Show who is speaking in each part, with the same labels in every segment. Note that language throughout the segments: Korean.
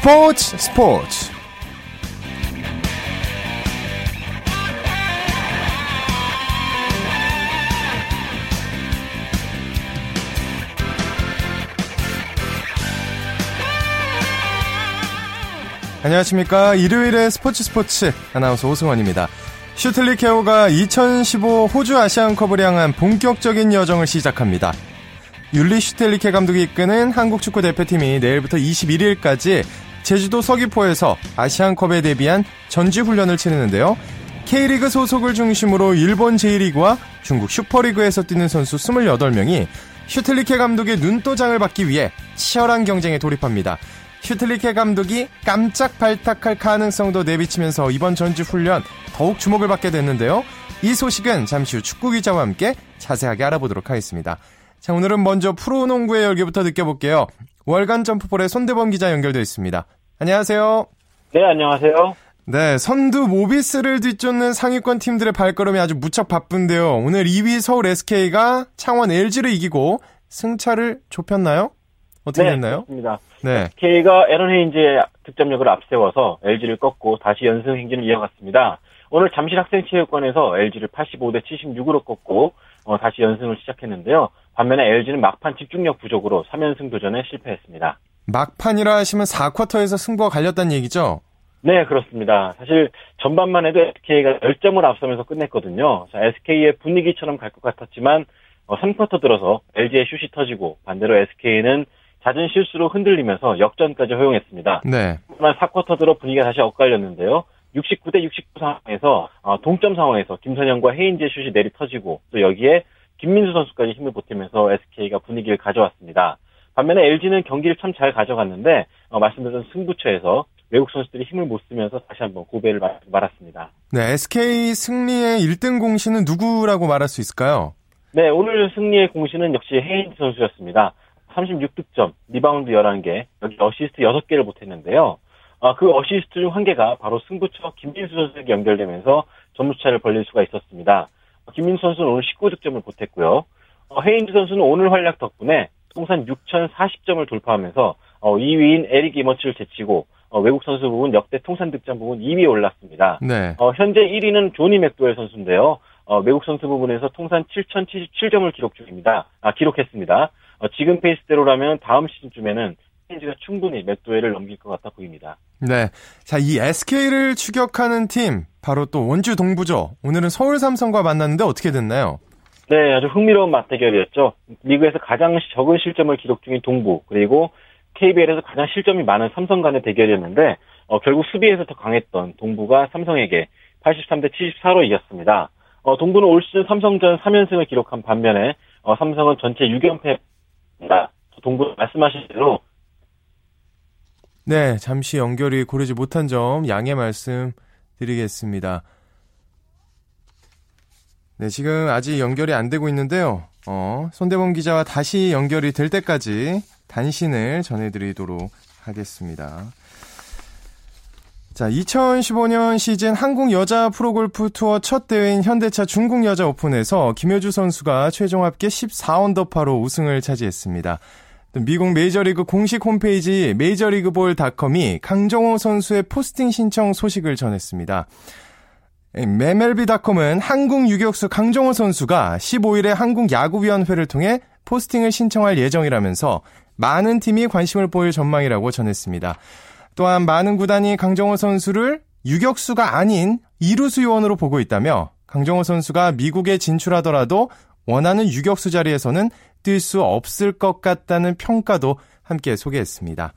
Speaker 1: 스포츠 스포츠. 안녕하십니까. 일요일의 스포츠 스포츠. 아나운서 오승원입니다. 슈틀리 케오가 2015 호주 아시안컵을 향한 본격적인 여정을 시작합니다. 울리 슈틸리케 감독이 이끄는 한국 축구 대표팀이 내일부터 21일까지 제주도 서귀포에서 아시안컵에 대비한 전지 훈련을 치르는데요. K리그 소속을 중심으로 일본 J1리그와 중국 슈퍼리그에서 뛰는 선수 28명이 슈틸리케 감독의 눈도장을 받기 위해 치열한 경쟁에 돌입합니다. 슈틸리케 감독이 깜짝 발탁할 가능성도 내비치면서 이번 전지 훈련 더욱 주목을 받게 됐는데요. 이 소식은 잠시 후 축구 기자와 함께 자세하게 알아보도록 하겠습니다. 자, 오늘은 먼저 프로농구의 열기부터 느껴볼게요. 월간 점프볼의 손대범 기자 연결되어 있습니다. 안녕하세요.
Speaker 2: 네, 안녕하세요.
Speaker 1: 네, 선두 모비스를 뒤쫓는 상위권 팀들의 발걸음이 아주 무척 바쁜데요. 오늘 2위 서울 SK가 창원 LG를 이기고 승차를 좁혔나요? 어떻게
Speaker 2: 네,
Speaker 1: 됐나요?
Speaker 2: 그렇습니다.
Speaker 1: 네.
Speaker 2: SK가 에런 헤인즈의 득점력을 앞세워서 LG를 꺾고 다시 연승 행진을 이어갔습니다. 오늘 잠실 학생체육관에서 LG를 85대 76으로 꺾고 어, 다시 연승을 시작했는데요. 반면에 LG는 막판 집중력 부족으로 3연승 도전에 실패했습니다.
Speaker 1: 막판이라 하시면 4쿼터에서 승부가 갈렸다는 얘기죠?
Speaker 2: 네, 그렇습니다. 사실 전반만 해도 SK가 10점을 앞서면서 끝냈거든요. 자, SK의 분위기처럼 갈 것 같았지만 어, 3쿼터 들어서 LG의 슛이 터지고 반대로 SK는 잦은 실수로 흔들리면서 역전까지 허용했습니다.
Speaker 1: 네.
Speaker 2: 하지만 4쿼터 들어 분위기가 다시 엇갈렸는데요. 69대 69 상황에서 어, 동점 상황에서 김선형과 헤인즈의 슛이 내리 터지고 또 여기에 김민수 선수까지 힘을 보태면서 SK가 분위기를 가져왔습니다. 반면에 LG는 경기를 참 잘 가져갔는데 어, 말씀드린 승부처에서 외국 선수들이 힘을 못 쓰면서 다시 한번 고배를 마셨습니다.
Speaker 1: 네, SK 승리의 1등 공신은 누구라고 말할 수 있을까요?
Speaker 2: 네, 오늘 승리의 공신은 역시 헤인즈 선수였습니다. 36득점, 리바운드 11개, 여기 어시스트 6개를 보탰는데요. 아, 그 어시스트 중 한 개가 바로 승부처 김민수 선수에게 연결되면서 점수차를 벌릴 수가 있었습니다. 김민수 선수는 오늘 19득점을 보탰고요. 어, 헤인즈 선수는 오늘 활약 덕분에 통산 6,040점을 돌파하면서 어, 2위인 에릭 이버츠를 제치고 어, 외국 선수 부분 역대 통산 득점 부분 2위에 올랐습니다.
Speaker 1: 네.
Speaker 2: 어, 현재 1위는 조니 맥도웰 선수인데요. 어, 외국 선수 부분에서 통산 7,077점을 기록 중입니다. 아, 기록했습니다. 어, 지금 페이스대로라면 다음 시즌쯤에는 헤인즈가 충분히 맥도웰을 넘길 것 같아 보입니다.
Speaker 1: 네. 자, 이 SK를 추격하는 팀, 바로 또 원주 동부죠. 오늘은 서울 삼성과 만났는데 어떻게 됐나요?
Speaker 2: 네, 아주 흥미로운 맞대결이었죠. 리그에서 가장 적은 실점을 기록 중인 동부, 그리고 KBL에서 가장 실점이 많은 삼성 간의 대결이었는데, 어, 결국 수비에서 더 강했던 동부가 삼성에게 83대 74로 이겼습니다. 어, 동부는 올 시즌 삼성전 3연승을 기록한 반면에, 어, 삼성은 전체 6연패입니다. 동부 말씀하신 대로
Speaker 1: 네, 잠시 연결이 고르지 못한 점 양해 말씀 드리겠습니다. 네, 지금 아직 연결이 안 되고 있는데요. 어, 손대범 기자와 다시 연결이 될 때까지 단신을 전해드리도록 하겠습니다. 자, 2015년 시즌 한국 여자 프로골프 투어 첫 대회인 현대차 중국 여자 오픈에서 김효주 선수가 최종 합계 14언더파로 우승을 차지했습니다. 미국 메이저리그 공식 홈페이지 메이저리그볼닷컴이 강정호 선수의 포스팅 신청 소식을 전했습니다. 메멜비닷컴은 한국 유격수 강정호 선수가 15일에 한국 야구위원회를 통해 포스팅을 신청할 예정이라면서 많은 팀이 관심을 보일 전망이라고 전했습니다. 또한 많은 구단이 강정호 선수를 유격수가 아닌 이루수 요원으로 보고 있다며 강정호 선수가 미국에 진출하더라도 원하는 유격수 자리에서는 뛸 수 없을 것 같다는 평가도 함께 소개했습니다.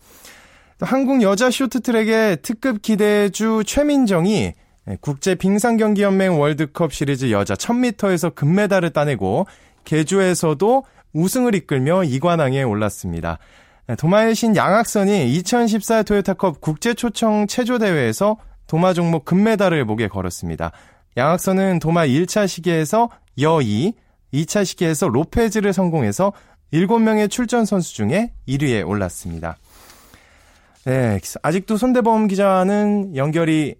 Speaker 1: 한국 여자 쇼트트랙의 특급 기대주 최민정이 국제 빙상 경기 연맹 월드컵 시리즈 여자 1000m에서 금메달을 따내고 개주에서도 우승을 이끌며 2관왕에 올랐습니다. 도마의 신 양학선이 2014 토요타컵 국제 초청 체조 대회에서 도마 종목 금메달을 목에 걸었습니다. 양학선은 도마 1차 시기에서 여2, 2차 시기에서 로페즈를 성공해서 7명의 출전 선수 중에 1위에 올랐습니다. 네, 아직도 손대범 기자는 연결이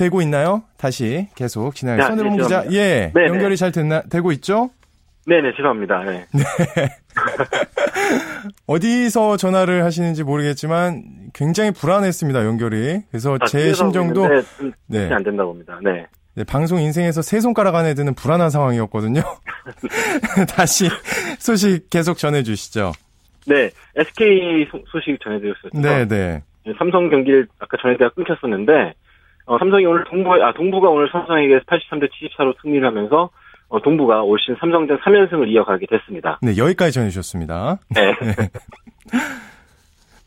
Speaker 1: 되고 있나요? 다시 계속.
Speaker 2: 네,
Speaker 1: 손대범
Speaker 2: 네,
Speaker 1: 기자, 예,
Speaker 2: 네네.
Speaker 1: 연결이 잘 됐나, 되고 있죠?
Speaker 2: 네네, 죄송합니다. 네.
Speaker 1: 네. 어디서 전화를 하시는지 모르겠지만 굉장히 불안했습니다 연결이. 그래서
Speaker 2: 아,
Speaker 1: 제 심정도
Speaker 2: 네. 안 된다고 봅니다. 네.
Speaker 1: 네, 방송 인생에서 세 손가락 안에 드는 불안한 상황이었거든요. 다시 소식 계속 전해주시죠.
Speaker 2: 네, SK 소, 식 전해드렸었죠.
Speaker 1: 네, 네.
Speaker 2: 삼성 경기를 아까 전해드가 끊겼었는데 어, 삼성이 오늘 동부 아 동부가 오늘 삼성에게 83대 74로 승리를 하면서 어, 동부가 올 시즌 삼성전 3연승을 이어가게 됐습니다.
Speaker 1: 네, 여기까지 전해주셨습니다.
Speaker 2: 네.
Speaker 1: 네.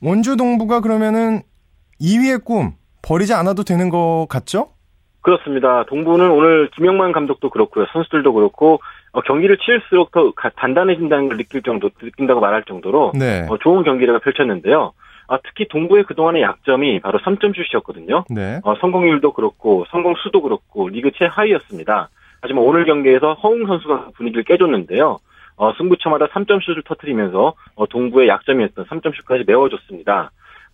Speaker 1: 원주 동부가 그러면은 2위의 꿈 버리지 않아도 되는 것 같죠?
Speaker 2: 그렇습니다. 동부는 오늘 김영만 감독도 그렇고요. 선수들도 그렇고 어, 경기를 치를수록 더 단단해진다는 걸 느낄 정도 느낀다고 말할 정도로
Speaker 1: 네.
Speaker 2: 어, 좋은 경기를 펼쳤는데요. 아, 특히 동부의 그동안의 약점이 바로 3점 슛이었거든요.
Speaker 1: 네.
Speaker 2: 어, 성공률도 그렇고 성공 수도 그렇고 리그 최하위였습니다. 하지만 오늘 경기에서 허웅 선수가 분위기를 깨줬는데요. 어, 승부처마다 3점 슛을 터트리면서 어, 동부의 약점이었던 3점 슛까지 메워줬습니다.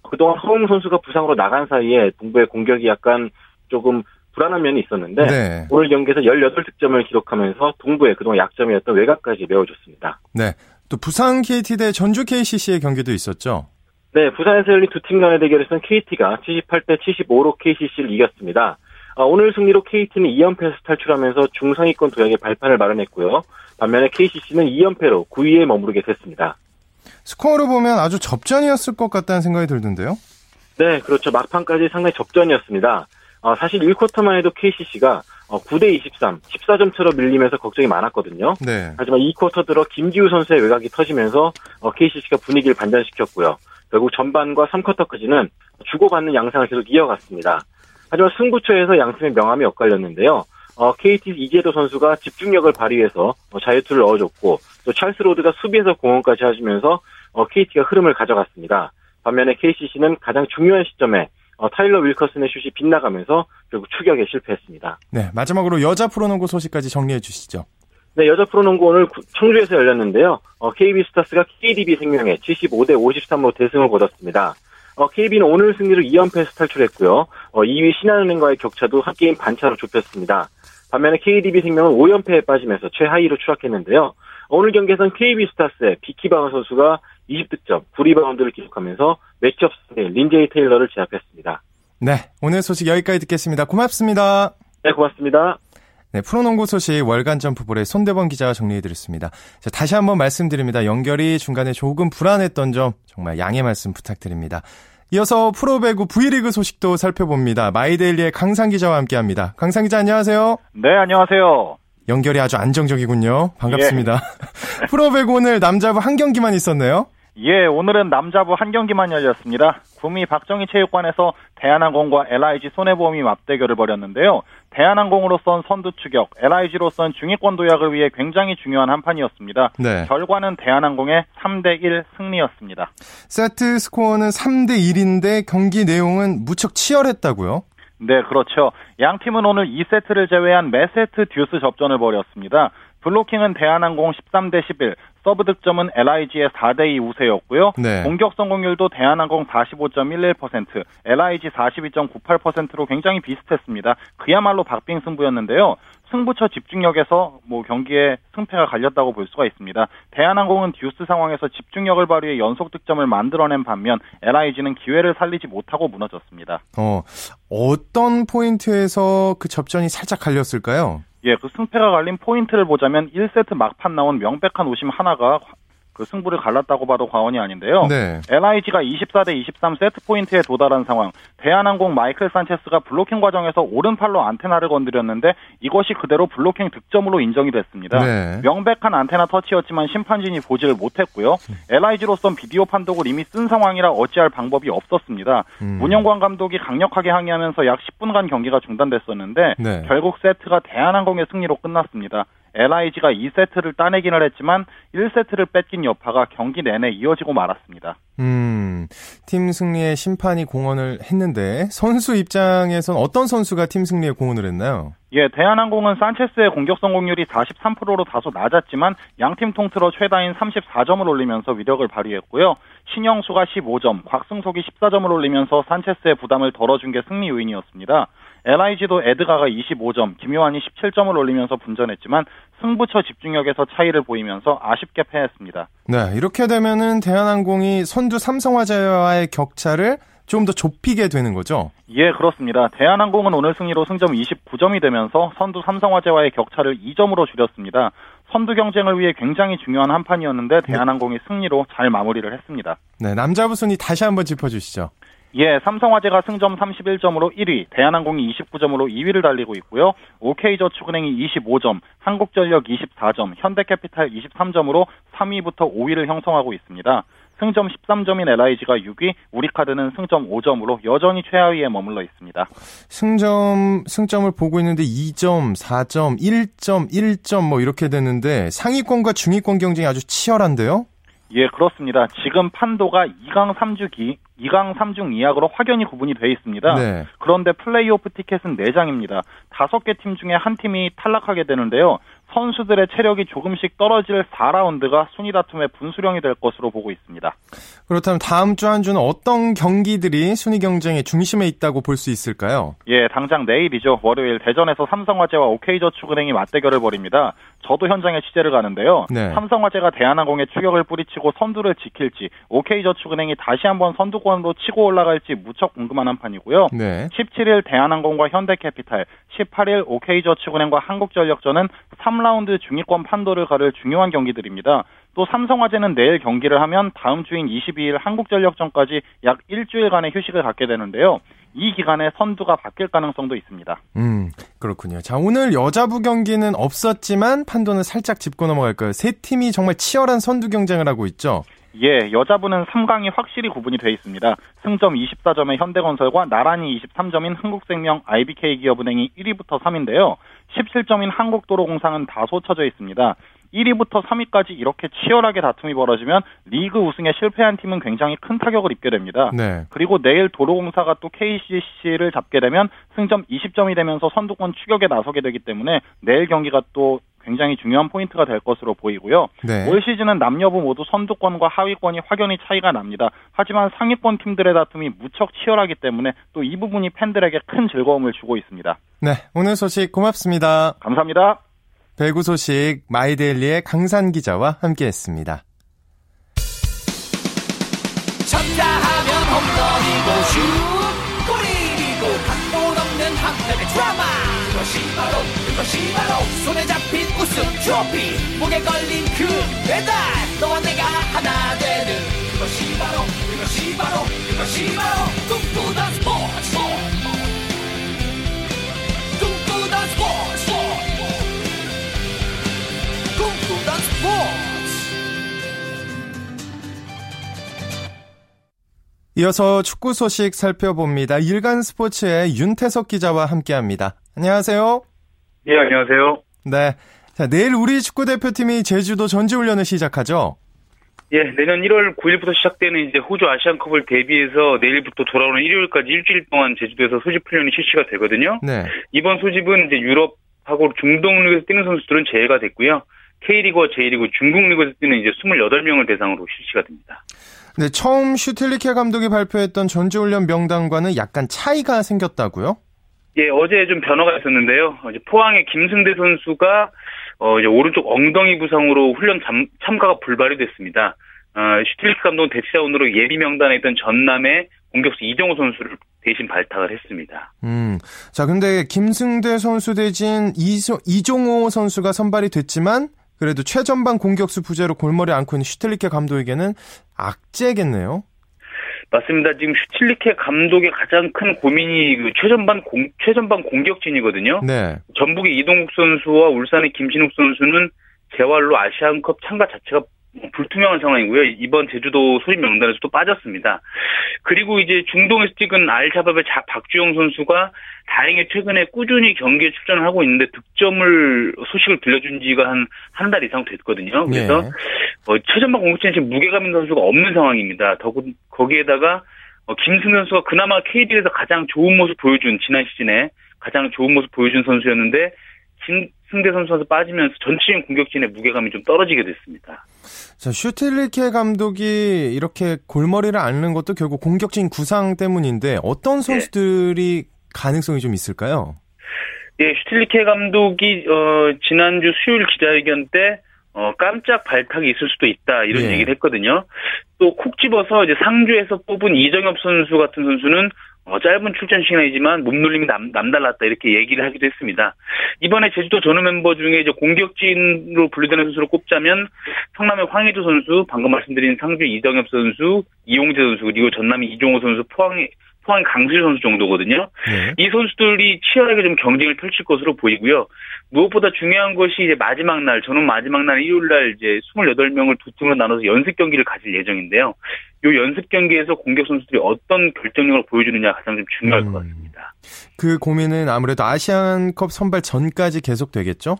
Speaker 2: 그동안 허웅 선수가 부상으로 나간 사이에 동부의 공격이 약간 조금 불안한 면이 있었는데
Speaker 1: 네.
Speaker 2: 오늘 경기에서 18득점을 기록하면서 동부의 그동안 약점이었던 외곽까지 메워줬습니다.
Speaker 1: 네. 또 부산 KT 대 전주 KCC의 경기도 있었죠.
Speaker 2: 네, 부산에서 열린 두 팀 간의 대결에서는 KT가 78대 75로 KCC를 이겼습니다. 아, 오늘 승리로 KT는 2연패에서 탈출하면서 중상위권 도약의 발판을 마련했고요. 반면에 KCC는 2연패로 9위에 머무르게 됐습니다.
Speaker 1: 스코어로 보면 아주 접전이었을 것 같다는 생각이 들던데요.
Speaker 2: 네, 그렇죠. 막판까지 상당히 접전이었습니다. 어, 사실 1쿼터만 해도 KCC가 어, 9대 23, 14점 차로 밀리면서 걱정이 많았거든요.
Speaker 1: 네.
Speaker 2: 하지만 2쿼터 들어 김기우 선수의 외곽이 터지면서 어, KCC가 분위기를 반전시켰고요. 결국 전반과 3쿼터까지는 주고받는 양상을 계속 이어갔습니다. 하지만 승부처에서 양팀의 명암이 엇갈렸는데요. 어, KT 이재도 선수가 집중력을 발휘해서 어, 자유투를 넣어줬고 또 찰스 로드가 수비에서 공헌까지 해주면서 어, KT가 흐름을 가져갔습니다. 반면에 KCC는 가장 중요한 시점에 어, 타일러 윌커슨의 슛이 빗나가면서 결국 추격에 실패했습니다.
Speaker 1: 네, 마지막으로 여자 프로농구 소식까지 정리해 주시죠.
Speaker 2: 네, 여자 프로농구 오늘 청주에서 열렸는데요. 어, KB 스타스가 KDB 생명에 75대 53으로 대승을 거뒀습니다. 어, KB는 오늘 승리로 2연패에서 탈출했고요. 어, 2위 신한은행과의 격차도 한 게임 반 차로 좁혔습니다. 반면에 KDB 생명은 5연패에 빠지면서 최하위로 추락했는데요. 오늘 경기에서는 KB 스타스의 비키 바흐 선수가 20득점, 9리바운드를 기록하면서 매치업 상대 린제이 테일러를 제압했습니다.
Speaker 1: 네, 오늘 소식 여기까지 듣겠습니다. 고맙습니다.
Speaker 2: 네, 고맙습니다.
Speaker 1: 네, 프로농구 소식 월간 점프볼의 손대범 기자가 정리해드렸습니다. 자, 다시 한번 말씀드립니다. 연결이 중간에 조금 불안했던 점 정말 양해 말씀 부탁드립니다. 이어서 프로배구 V리그 소식도 살펴봅니다. 마이데일리의 강상 기자와 함께합니다. 강상 기자 안녕하세요.
Speaker 3: 네, 안녕하세요.
Speaker 1: 연결이 아주 안정적이군요. 반갑습니다. 예. 프로배구 오늘 남자부 한 경기만 있었네요.
Speaker 3: 예, 오늘은 남자부 한 경기만 열렸습니다. 구미 박정희 체육관에서 대한항공과 LIG 손해보험이 맞대결을 벌였는데요. 대한항공으로선 선두 추격, LIG로선 중위권 도약을 위해 굉장히 중요한 한 판이었습니다.
Speaker 1: 네.
Speaker 3: 결과는 대한항공의 3대1 승리였습니다.
Speaker 1: 세트 스코어는 3대1인데 경기 내용은 무척 치열했다고요?
Speaker 3: 네, 그렇죠. 양 팀은 오늘 2세트를 제외한 매 세트 듀스 접전을 벌였습니다. 블로킹은 대한항공 13대 11, 서브 득점은 LIG의 4대2 우세였고요.
Speaker 1: 네.
Speaker 3: 공격 성공률도 대한항공 45.11%, LIG 42.98%로 굉장히 비슷했습니다. 그야말로 박빙 승부였는데요. 승부처 집중력에서 뭐 경기에 승패가 갈렸다고 볼 수가 있습니다. 대한항공은 듀스 상황에서 집중력을 발휘해 연속 득점을 만들어낸 반면 LIG는 기회를 살리지 못하고 무너졌습니다.
Speaker 1: 어, 어떤 포인트에서 그 접전이 살짝 갈렸을까요?
Speaker 3: 예, 그 승패가 갈린 포인트를 보자면 1세트 막판 나온 명백한 오심 하나가 그 승부를 갈랐다고 봐도 과언이 아닌데요.
Speaker 1: 네.
Speaker 3: LIG가 24대 23 세트 포인트에 도달한 상황. 대한항공 마이클 산체스가 블로킹 과정에서 오른팔로 안테나를 건드렸는데 이것이 그대로 블로킹 득점으로 인정이 됐습니다.
Speaker 1: 네.
Speaker 3: 명백한 안테나 터치였지만 심판진이 보지를 못했고요. LIG로선 비디오 판독을 이미 쓴 상황이라 어찌할 방법이 없었습니다.
Speaker 1: 음.
Speaker 3: 문용관 감독이 강력하게 항의하면서 약 10분간 경기가 중단됐었는데
Speaker 1: 네.
Speaker 3: 결국 세트가 대한항공의 승리로 끝났습니다. LIG가 2세트를 따내기는 했지만 1세트를 뺏긴 여파가 경기 내내 이어지고 말았습니다.
Speaker 1: 음, 팀 승리에 심판이 공헌을 했는데 선수 입장에선 어떤 선수가 팀 승리에 공헌을 했나요?
Speaker 3: 예, 대한항공은 산체스의 공격 성공률이 43%로 다소 낮았지만 양팀 통틀어 최다인 34점을 올리면서 위력을 발휘했고요. 신영수가 15점, 곽승석이 14점을 올리면서 산체스의 부담을 덜어준 게 승리 요인이었습니다. LIG도 에드가가 25점, 김요한이 17점을 올리면서 분전했지만 승부처 집중력에서 차이를 보이면서 아쉽게 패했습니다.
Speaker 1: 네, 이렇게 되면은 대한항공이 선두 삼성화재와의 격차를 좀 더 좁히게 되는 거죠?
Speaker 3: 예, 그렇습니다. 대한항공은 오늘 승리로 승점 29점이 되면서 선두 삼성화재와의 격차를 2점으로 줄였습니다. 선두 경쟁을 위해 굉장히 중요한 한 판이었는데 대한항공이 승리로 잘 마무리를 했습니다.
Speaker 1: 네, 남자부 순위 다시 한번 짚어주시죠.
Speaker 3: 예, 삼성화재가 승점 31점으로 1위, 대한항공이 29점으로 2위를 달리고 있고요. OK저축은행이 25점, 한국전력 24점, 현대캐피탈 23점으로 3위부터 5위를 형성하고 있습니다. 승점 13점인 LIG가 6위, 우리카드는 승점 5점으로 여전히 최하위에 머물러 있습니다.
Speaker 1: 승점, 승점을 보고 있는데 2점, 4점, 1점, 1점 뭐 이렇게 되는데 상위권과 중위권 경쟁이 아주 치열한데요?
Speaker 3: 예, 그렇습니다. 지금 판도가 2강 3주기, 2강 3중 2약으로 확연히 구분이 되어 있습니다. 네. 그런데 플레이오프 티켓은 4장입니다. 5개 팀 중에 한 팀이 탈락하게 되는데요. 선수들의 체력이 조금씩 떨어질 4라운드가 순위 다툼의 분수령이 될 것으로 보고 있습니다.
Speaker 1: 그렇다면 다음 주 한 주는 어떤 경기들이 순위 경쟁의 중심에 있다고 볼 수 있을까요?
Speaker 3: 예, 당장 내일이죠. 월요일 대전에서 삼성화재와 OK저축은행이 맞대결을 벌입니다. 저도 현장에 취재를 가는데요. 네. 삼성화재가 대한항공에 추격을 뿌리치고 선두를 지킬지, OK저축은행이 다시 한번 선두권으로 치고 올라갈지 무척 궁금한 한 판이고요. 네. 17일 대한항공과 현대캐피탈, 18일 OK저축은행과 한국전력전은 3 라운드 중위권 판도를 가를 중요한 경기들입니다. 또 삼성화재는 내일 경기를 하면 다음 주인 22일 한국전력전까지 약 일주일간의 휴식을 갖게 되는데요. 이 기간에 선두가 바뀔 가능성도 있습니다.
Speaker 1: 음, 그렇군요. 자, 오늘 여자부 경기는 없었지만 판도는 살짝 짚고 넘어갈까요? 세 팀이 정말 치열한 선두 경쟁을 하고 있죠.
Speaker 3: 예, 여자부는 3강이 확실히 구분이 되어 있습니다. 승점 24점의 현대건설과 나란히 23점인 한국생명 IBK 기업은행이 1위부터 3위인데요. 17점인 한국도로공상은 다소 쳐져 있습니다. 1위부터 3위까지 이렇게 치열하게 다툼이 벌어지면 리그 우승에 실패한 팀은 굉장히 큰 타격을 입게 됩니다. 네. 그리고 내일 도로공사가 또 KCC를 잡게 되면 승점 20점이 되면서 선두권 추격에 나서게 되기 때문에 내일 경기가 또 굉장히 중요한 포인트가 될 것으로 보이고요. 네. 올 시즌은 남녀부 모두 선두권과 하위권이 확연히 차이가 납니다. 하지만 상위권 팀들의 다툼이 무척 치열하기 때문에 또 이 부분이 팬들에게 큰 즐거움을 주고 있습니다.
Speaker 1: 네, 오늘 소식 고맙습니다.
Speaker 3: 감사합니다.
Speaker 1: 배구 소식 마이데일리의 강산 기자와 함께했습니다. 쳤다 하면 홈런이고 슛 그것이 바로 손에 잡힌 우승 트로피 목에 걸린 그 배달 너와 내가 하나 되는 그것이 바로 그것이 바로 그것이 바로 꿈꾸던 스포츠 꿈꾸던 스포츠 꿈꾸던 스포츠 이어서 축구 소식 살펴봅니다. 일간 스포츠의 윤태석 기자와 함께합니다. 안녕하세요.
Speaker 4: 예, 안녕하세요.
Speaker 1: 네. 자, 내일 우리 축구 대표팀이 제주도 전지훈련을 시작하죠.
Speaker 4: 예, 내년 1월 9일부터 시작되는 이제 호주 아시안컵을 대비해서 내일부터 돌아오는 일요일까지 일주일 동안 제주도에서 소집 훈련이 실시가 되거든요. 네. 이번 소집은 이제 유럽하고 중동 리그에서 뛰는 선수들은 제외가 됐고요. K리그와 J리그, 중국 리그에서 뛰는 이제 28명을 대상으로 실시가 됩니다.
Speaker 1: 네, 처음 슈틸리케 감독이 발표했던 전지훈련 명단과는 약간 차이가 생겼다고요?
Speaker 4: 예, 어제 좀 변화가 있었는데요. 이제 포항의 김승대 선수가 어, 이제 오른쪽 엉덩이 부상으로 훈련 참, 참가가 불발이 됐습니다. 어, 슈틸리케 감독은 대치자원으로 예비 명단에 있던 전남의 공격수 이정호 선수를 대신 발탁을 했습니다.
Speaker 1: 음. 자, 근데 김승대 선수 대신 이소, 이종호 선수가 선발이 됐지만 그래도 최전방 공격수 부재로 골머리 앓고 있는 슈틸리케 감독에게는 악재겠네요.
Speaker 4: 맞습니다. 지금 슈틸리케 감독의 가장 큰 고민이 그 최전방 공, 최전방 공격진이거든요. 네. 전북의 이동국 선수와 울산의 김신욱 선수는 재활로 아시안컵 참가 자체가 불투명한 상황이고요. 이번 제주도 소집 명단에서 도 빠졌습니다. 그리고 이제 중동에서 찍은 알샤밥의 박주영 선수가 다행히 최근에 꾸준히 경기에 출전을 하고 있는데 득점을 소식을 들려준 지가 한 한 달 이상 됐거든요. 그래서 네. 어, 최전방 공격진에 지금 무게감 있는 선수가 없는 상황입니다. 더구 거기에다가 어, 김승현 선수가 그나마 KBL에서 가장 좋은 모습 보여준 지난 시즌에 가장 좋은 모습 보여준 선수였는데 진, 승대 선수한테 빠지면서 전체적인 공격진의 무게감이 좀 떨어지게 됐습니다.
Speaker 1: 자, 슈틸리케 감독이 이렇게 골머리를 앓는 것도 결국 공격진 구상 때문인데 어떤 네. 선수들이 네. 가능성이 좀 있을까요?
Speaker 4: 예, 슈틸리케 감독이 어, 지난주 수요일 기자회견 때 어, 깜짝 발탁이 있을 수도 있다 이런 예. 얘기를 했거든요. 또 콕 집어서 이제 상주에서 뽑은 이정엽 선수 같은 선수는 어, 짧은 출전 시간이지만 몸놀림이 남, 남달랐다 이렇게 얘기를 하기도 했습니다. 이번에 제주도 전후 mem버 중에 이제 공격진으로 분류되는 선수를 꼽자면 성남의 황희조 선수, 방금 말씀드린 상주 이정엽 선수, 이용재 선수 그리고 전남의 이종호 선수, 포항의 포항 강수일 선수 정도거든요. 네. 이 선수들이 치열하게 좀 경쟁을 펼칠 것으로 보이고요. 무엇보다 중요한 것이 이제 마지막 날, 저는 마지막 날 일요일 날 이제 28명을 두 팀으로 나눠서 연습 경기를 가질 예정인데요. 이 연습 경기에서 공격 선수들이 어떤 결정력을 보여주느냐 가장 좀 중요할 음. 것 같습니다.
Speaker 1: 그 고민은 아무래도 아시안컵 선발 전까지 계속 되겠죠?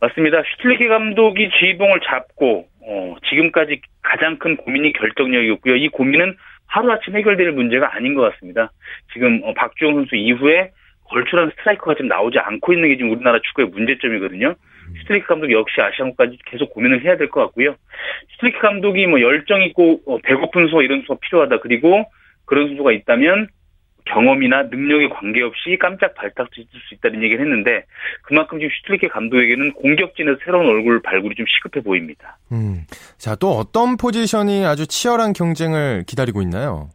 Speaker 4: 맞습니다. 슈틸리케 감독이 지휘봉을 잡고 어, 지금까지 가장 큰 고민이 결정력이었고요. 이 고민은 하루아침 해결될 문제가 아닌 것 같습니다. 지금 어, 박주영 선수 이후에 걸출한 스트라이커가 지금 나오지 않고 있는 게 지금 우리나라 축구의 문제점이거든요. 슈틸리케 감독 역시 아시안컵까지 계속 고민을 해야 될 것 같고요. 슈틸리케 감독이 뭐 열정 있고 어, 배고픈 선수가 이런 선수가 필요하다. 그리고 그런 선수가 있다면 경험이나 능력에 관계없이 깜짝 발탁 짓을 수 있다는 얘기를 했는데 그만큼 지금 슈틸리케 감독에게는 공격진에서 새로운 얼굴 발굴이 좀 시급해 보입니다. 음.
Speaker 1: 자, 또 어떤 포지션이 아주 치열한 경쟁을 기다리고 있나요?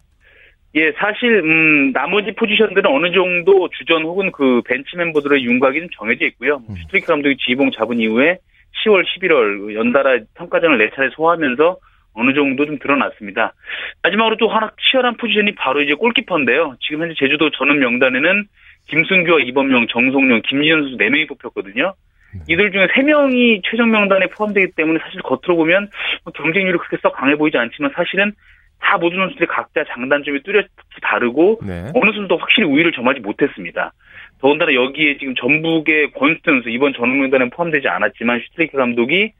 Speaker 4: 예, 사실 음 나머지 포지션들은 어느 정도 주전 혹은 그 벤치 멤버들의 윤곽이 좀 정해져 있고요. 음. 슈틸리케 감독이 지휘봉 잡은 이후에 10월, 11월 연달아 평가전을 4차례 소화하면서 어느 정도 좀 드러났습니다. 마지막으로 또 하나 치열한 포지션이 바로 이제 골키퍼인데요. 지금 현재 제주도 전훈 명단에는 김승규와 이범용, 정성룡, 김진현 선수 4명이 뽑혔거든요. 음. 이들 중에 3명이 최종 명단에 포함되기 때문에 사실 겉으로 보면 뭐 경쟁률이 그렇게 썩 강해 보이지 않지만 사실은 다 모든 선수들이 각자 장단점이 뚜렷이 다르고 네. 어느 선수도 확실히 우위를 점하지 못했습니다. 더군다나 여기에 지금 전북의 권순태 선수 이번 전훈 명단에 포함되지 않았지만 슈틸리케 감독이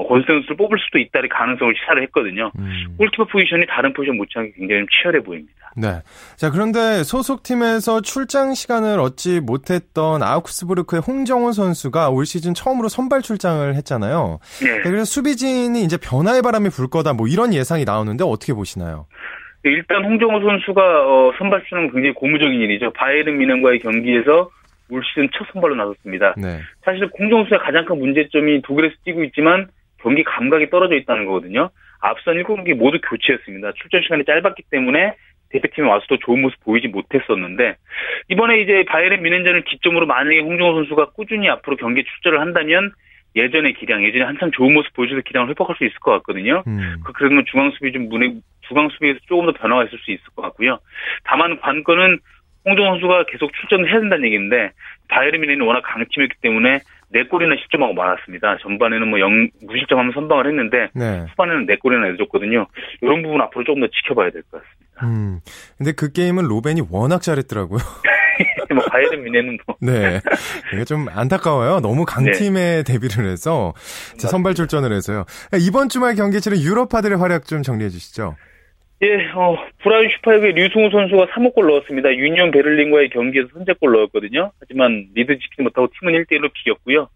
Speaker 4: 어, 권순태 선수를 뽑을 수도 있다는 가능성을 시사를 했거든요. 음. 골키퍼 포지션이 다른 포지션 못지않게 굉장히 치열해 보입니다.
Speaker 1: 네. 자, 그런데 소속팀에서 출장 시간을 얻지 못했던 아우크스부르크의 홍정호 선수가 올 시즌 처음으로 선발 출장을 했잖아요. 네. 그래서 수비진이 이제 변화의 바람이 불 거다 뭐 이런 예상이 나오는데 어떻게 보시나요?
Speaker 4: 네, 일단 홍정호 선수가 어, 선발 출장은 굉장히 고무적인 일이죠. 바이에른 미넨과의 경기에서 올 시즌 첫 선발로 나섰습니다. 네. 사실 홍정호 선수의 가장 큰 문제점이 독일에서 뛰고 있지만 경기 감각이 떨어져 있다는 거거든요. 앞선 7경기 모두 교체했습니다. 출전 시간이 짧았기 때문에 대표팀에 와서도 좋은 모습 보이지 못했었는데 이번에 이제 바이에른 미넨전을 기점으로 만약에 홍정호 선수가 꾸준히 앞으로 경기에 출전을 한다면 예전의 기량, 예전에 한참 좋은 모습 보여줘서 기량을 회복할 수 있을 것 같거든요. 음. 그, 그러면 중앙 수비 좀 문에 중앙 수비에서 조금 더 변화가 있을 수 있을 것 같고요. 다만 관건은 홍정호 선수가 계속 출전을 해야 된다는 얘기인데 바이에른 미넨이 워낙 강팀이었기 때문에 네 골이나 실점하고 말았습니다. 전반에는 뭐 영, 무실점하면 선방을 했는데 네. 후반에는 네 골이나 내줬거든요. 이런 부분 앞으로 조금 더 지켜봐야 될 것 같습니다. 음.
Speaker 1: 근데 그 게임은 로벤이 워낙 잘했더라고요.
Speaker 4: 뭐 바이에른 미네는 뭐.
Speaker 1: 네. 이게 좀 안타까워요. 너무 강팀에 네. 데뷔를 해서 선발 출전을 해서요. 이번 주말 경기 치른 유럽파들의 활약 좀 정리해 주시죠.
Speaker 4: 예, 어, 브라운슈바이크의 류승우 선수가 3호골 넣었습니다. 유니온 베를린과의 경기에서 선제골 넣었거든요. 하지만 리드 지키지 못하고 팀은 1대1로 비겼고요.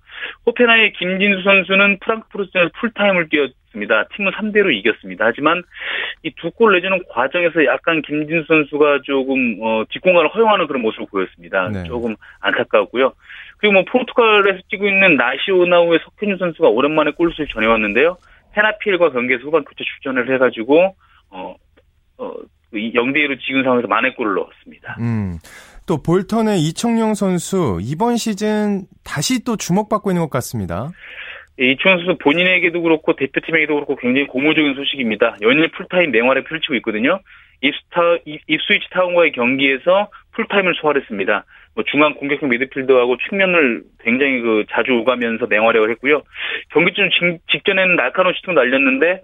Speaker 4: 호펜하임의 김진수 선수는 프랑크푸르트에서 풀타임을 뛰었습니다. 팀은 3대1로 이겼습니다. 하지만 이 두 골 내주는 과정에서 약간 김진수 선수가 조금 어, 뒷공간을 허용하는 그런 모습을 보였습니다. 네. 조금 안타까웠고요. 그리고 뭐 포르투갈에서 뛰고 있는 나시오나우의 석현준 선수가 오랜만에 골 소식을 전해왔는데요. 페나피엘과 경기에서 후반 교체 출전을 해가지고 어, 어, 0대1로 진 상황에서 만회골을 넣었습니다. 음.
Speaker 1: 또 볼턴의 이청용 선수 이번 시즌 다시 또 주목받고 있는 것 같습니다.
Speaker 4: 예, 이청용 선수 본인에게도 그렇고 대표팀에게도 그렇고 굉장히 고무적인 소식입니다. 연일 풀타임 맹활약을 펼치고 있거든요. 입스타, 입스위치 타운과의 경기에서 풀타임을 소화했습니다. 뭐 중앙 공격형 미드필더하고 측면을 굉장히 그 자주 오가면서 맹활약을 했고요. 경기 중 직전에는 날카로운 시통 날렸는데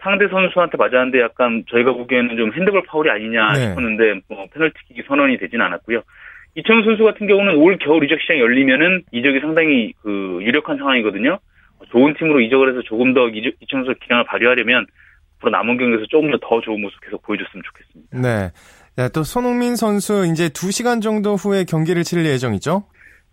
Speaker 4: 상대 선수한테 맞았는데 약간 저희가 보기에는 좀 핸드볼 파울이 아니냐 네. 싶었는데 뭐 페널티킥이 선언이 되진 않았고요. 이청용 선수 같은 경우는 올 겨울 이적 시장이 열리면은 이적이 상당히 그 유력한 상황이거든요. 좋은 팀으로 이적을 해서 조금 더 이청용 선수 기량을 발휘하려면 앞으로 남은 경기에서 조금 더 더 좋은 모습 계속 보여줬으면 좋겠습니다.
Speaker 1: 네. 네, 또 손흥민 선수 이제 2시간 정도 후에 경기를 치를 예정이죠?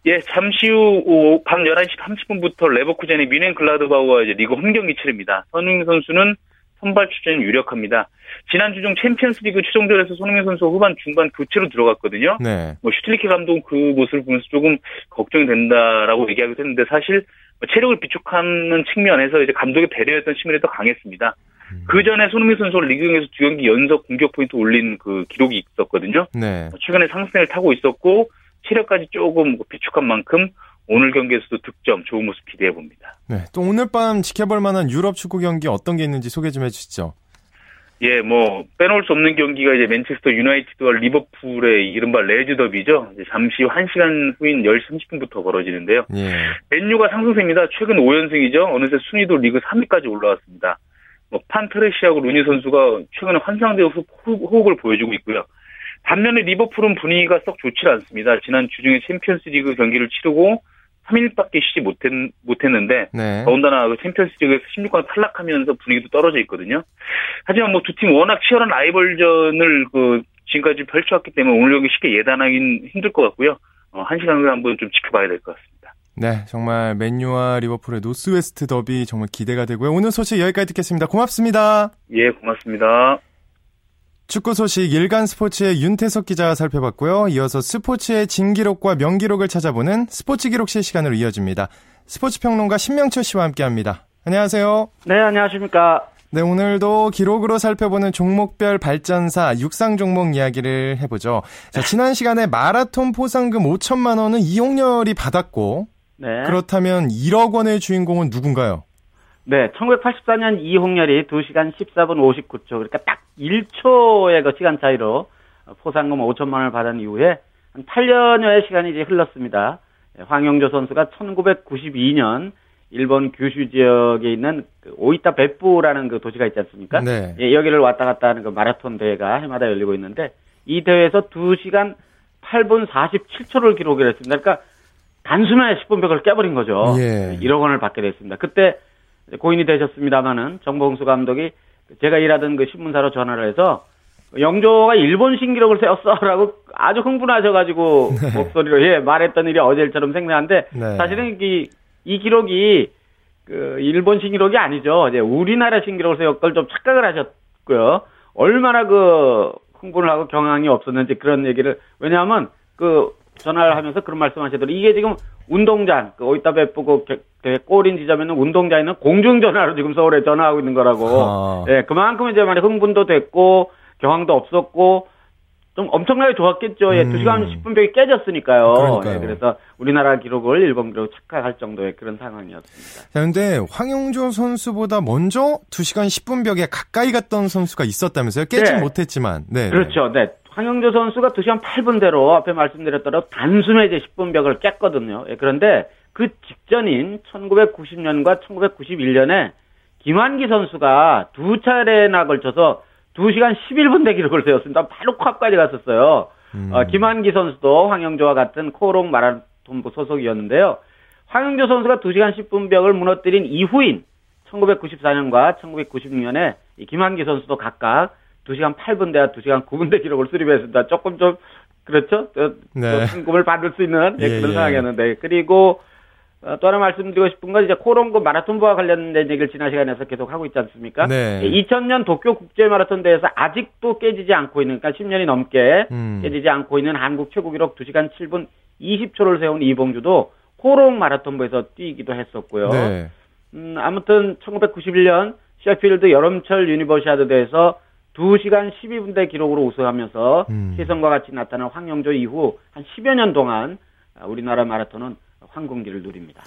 Speaker 4: 예, 잠시 후 밤 11시 30분부터 레버쿠젠의 미넨 글라드바우와 이제 리그 홈 경기 치릅니다. 손흥민 선수는 선발 출전이 유력합니다. 지난주 중 챔피언스리그 최종전에서 손흥민 선수 후반 중반 교체로 들어갔거든요. 네. 뭐 슈틸리케 감독 그 모습을 보면서 조금 걱정이 된다라고 얘기하기도 했는데 사실 뭐 체력을 비축하는 측면에서 이제 감독의 배려였던 측면이 더 강했습니다. 음. 그 전에 손흥민 선수가 리그에서 두 경기 연속 공격 포인트 올린 그 기록이 있었거든요. 네. 뭐 최근에 상승세를 타고 있었고 체력까지 조금 비축한 만큼 오늘 경기에서도 득점 좋은 모습 기대해 봅니다.
Speaker 1: 네, 또 오늘 밤 지켜볼 만한 유럽 축구 경기 어떤 게 있는지 소개 좀 해주시죠.
Speaker 4: 예, 뭐 빼놓을 수 없는 경기가 이제 맨체스터 유나이티드와 리버풀의 이른바 레즈 더비죠. 잠시 후 1시간 후인 10시 30분부터 벌어지는데요. 예. 맨유가 상승세입니다. 최근 5연승이죠. 어느새 순위도 리그 3위까지 올라왔습니다. 뭐 판 페르시하고 루니 선수가 최근에 환상의 호흡을 보여주고 있고요. 반면에 리버풀은 분위기가 썩 좋지 않습니다. 지난 주중에 챔피언스리그 경기를 치르고 3일밖에 쉬지 못했, 못했는데 네. 더군다나 그 챔피언스리그에서 16강 탈락하면서 분위기도 떨어져 있거든요. 하지만 뭐 두 팀 워낙 치열한 라이벌전을 그 지금까지 펼쳐왔기 때문에 오늘 경기 쉽게 예단하기는 힘들 것 같고요. 어, 한 시간 후에 한번 좀 지켜봐야 될 것 같습니다.
Speaker 1: 네, 정말 맨유와 리버풀의 노스웨스트 더비 정말 기대가 되고요. 오늘 소식 여기까지 듣겠습니다. 고맙습니다.
Speaker 4: 예, 고맙습니다.
Speaker 1: 축구 소식 일간 스포츠의 윤태석 기자가 살펴봤고요. 이어서 스포츠의 진기록과 명기록을 찾아보는 스포츠 기록실 시간으로 이어집니다. 스포츠 평론가 신명철 씨와 함께합니다. 안녕하세요.
Speaker 5: 네, 안녕하십니까.
Speaker 1: 네, 오늘도 기록으로 살펴보는 종목별 발전사 육상 종목 이야기를 해보죠. 자, 지난 시간에 마라톤 포상금 5천만 원은 이용렬이 받았고, 네. 그렇다면 1억 원의 주인공은 누군가요?
Speaker 5: 네, 1984년 이홍렬이 2시간 14분 59초, 그러니까 딱 1초의 그 시간 차이로 포상금 5천만 원을 받은 이후에 한 8년여의 시간이 이제 흘렀습니다. 네, 황영조 선수가 1992년 일본 규슈 지역에 있는 그 오이타 베푸라는 그 도시가 있지 않습니까? 네. 예, 여기를 왔다 갔다 하는 그 마라톤 대회가 해마다 열리고 있는데 이 대회에서 2시간 8분 47초를 기록을 했습니다. 그러니까 단숨에 10분 벽을 깨버린 거죠. 예. 1억 원을 받게 됐습니다. 그때 고인이 되셨습니다마는 정봉수 감독이 제가 일하던 그 신문사로 전화를 해서 영조가 일본 신기록을 세웠어라고 아주 흥분하셔가지고 네. 목소리로 예 말했던 일이 어제일처럼 생생한데 네. 사실은 이, 이 기록이 그 일본 신기록이 아니죠. 이제 우리나라 신기록을 세웠 걸 좀 착각을 하셨고요. 얼마나 그 흥분을 하고 경황이 없었는지 그런 얘기를 왜냐하면 그 전화를 하면서 그런 말씀하시더라고요. 이게 지금 운동장, 그 오이타 베프고 꼬린 지점에는 운동장에는 공중전화로 지금 서울에 전화하고 있는 거라고. 아. 예, 그만큼 이제 많이 흥분도 됐고, 경황도 없었고, 좀 엄청나게 좋았겠죠. 예, 음. 2시간 10분 벽이 깨졌으니까요. 예, 그래서 우리나라 기록을 일본 기록 착각할 정도의 그런 상황이었습니다.
Speaker 1: 자, 근데 황용조 선수보다 먼저 2시간 10분 벽에 가까이 갔던 선수가 있었다면서요? 깨진 네. 못했지만. 네.
Speaker 5: 그렇죠. 네. 황영조 선수가 2시간 8분대로 앞에 말씀드렸더라 단숨에 이제 10분벽을 깼거든요. 예, 그런데 그 직전인 1990년과 1991년에 김환기 선수가 두 차례나 걸쳐서 2시간 11분대 기록을 세웠습니다. 바로 컵까지 갔었어요. 음. 어, 김환기 선수도 황영조와 같은 코롱 마라톤부 소속이었는데요. 황영조 선수가 2시간 10분벽을 무너뜨린 이후인 1994년과 1996년에 김환기 선수도 각각 2시간 8분 대와 2시간 9분 대 기록을 수립했습니다. 조금 좀 그렇죠? 네. 상금을 받을 수 있는 예, 그런 예. 상황이었는데 그리고 어, 또 하나 말씀드리고 싶은 건 이제 코롱고 마라톤부와 관련된 얘기를 지난 시간에서 계속 하고 있지 않습니까? 네. 2000년 도쿄 국제 마라톤 대회에서 아직도 깨지지 않고 있는 그러니까 10년이 넘게 음. 깨지지 않고 있는 한국 최고 기록 2시간 7분 20초를 세운 이봉주도 코롱 마라톤부에서 뛰기도 했었고요. 네. 음, 아무튼 1991년 셰필드 여름철 유니버시아드 대회에서 2시간 12분대 기록으로 우승하면서 음. 혜성과 같이 나타난 황영조 이후 한 10여 년 동안 우리나라 마라톤은 황금기를 누립니다.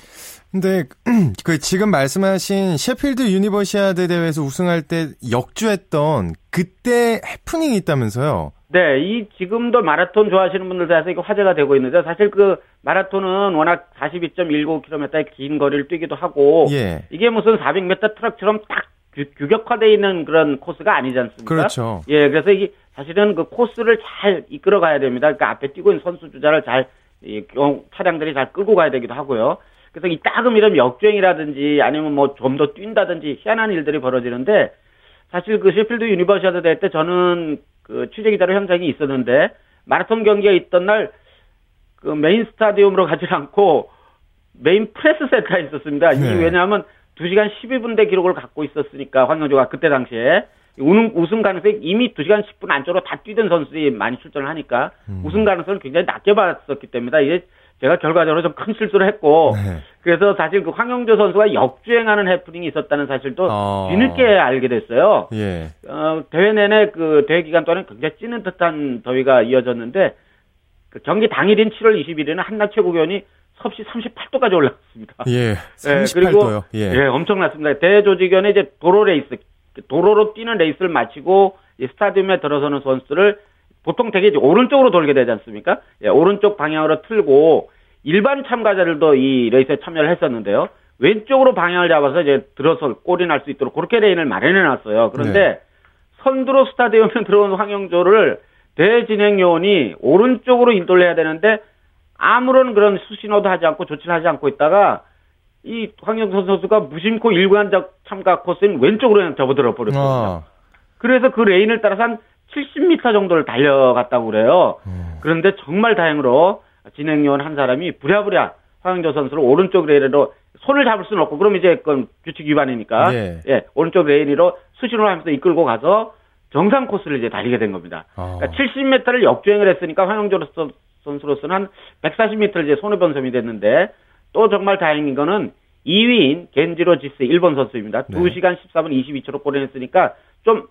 Speaker 1: 근데 그 지금 말씀하신 셰필드 유니버시아드 대회에서 우승할 때 역주했던 그때 해프닝이 있다면서요?
Speaker 5: 네, 이 지금도 마라톤 좋아하시는 분들 사이에서 이거 화제가 되고 있는데 사실 그 마라톤은 워낙 42.19km의 긴 거리를 뛰기도 하고 예. 이게 무슨 400m 트랙처럼 딱 규, 격화되어 있는 그런 코스가 아니지 않습니까?
Speaker 1: 그렇죠.
Speaker 5: 예, 그래서 이게 사실은 그 코스를 잘 이끌어 가야 됩니다. 그러니까 앞에 뛰고 있는 선수 주자를 잘, 이, 차량들이 잘 끌고 가야 되기도 하고요. 그래서 이따금 이런 역주행이라든지 아니면 뭐 좀 더 뛴다든지 희한한 일들이 벌어지는데 사실 그 셰필드 유니버시아드 대회 때 저는 그 취재 기자로 현장에 있었는데 마라톤 경기가 있던 날 그 메인 스타디움으로 가지 않고 메인 프레스 센터에 있었습니다. 네. 이 왜냐하면 2시간 12분대 기록을 갖고 있었으니까 황영조가 그때 당시에 우승, 우승 가능성이 이미 2시간 10분 안쪽으로 다 뛰던 선수들이 많이 출전을 하니까 음. 우승 가능성을 굉장히 낮게 봤었기 때문에 이게 제가 결과적으로 좀 큰 실수를 했고 네. 그래서 사실 그 황영조 선수가 역주행하는 해프닝이 있었다는 사실도 어. 뒤늦게 알게 됐어요. 예. 어, 대회 내내 그 대회 기간 동안 굉장히 찌는 듯한 더위가 이어졌는데 그 경기 당일인 7월 21일에는 한낮 최고 기온이 섭씨 38도까지 올랐습니다.
Speaker 1: 예. 38도요.
Speaker 5: 예, 그리고 예. 예, 엄청났습니다. 대조직연에 이제 도로 레이스, 도로로 뛰는 레이스를 마치고 스타디움에 들어서는 선수들을 보통 되게 오른쪽으로 돌게 되지 않습니까? 예, 오른쪽 방향으로 틀고 일반 참가자들도 이 레이스에 참여를 했었는데요. 왼쪽으로 방향을 잡아서 이제 들어서 골인할 수 있도록 그렇게 레인을 마련해 놨어요. 그런데 네. 선두로 스타디움에 들어온 황영조를 대회 진행 요원이 오른쪽으로 인도를 해야 되는데 아무런 그런 수신호도 하지 않고 조치를 하지 않고 있다가 이 황영조 선수가 무심코 일반인 참가 코스인 왼쪽으로 그냥 접어들어 버렸거든요. 아. 그래서 그 레인을 따라서 한 70m 정도를 달려갔다고 그래요. 음. 그런데 정말 다행으로 진행요원 한 사람이 부랴부랴 황영조 선수를 오른쪽 레인으로 손을 잡을 수는 없고 그럼 이제 그건 규칙 위반이니까 예, 예 오른쪽 레인으로 수신호를 하면서 이끌고 가서 정상 코스를 이제 달리게 된 겁니다. 어. 그러니까 70m를 역주행을 했으니까 황영조 선수로서는 한 140m를 이제 손해 본 셈이 됐는데 또 정말 다행인 거는 2위인 겐지로 지쓰이 일본 선수입니다. 네. 2시간 14분 22초로 골인했으니까 좀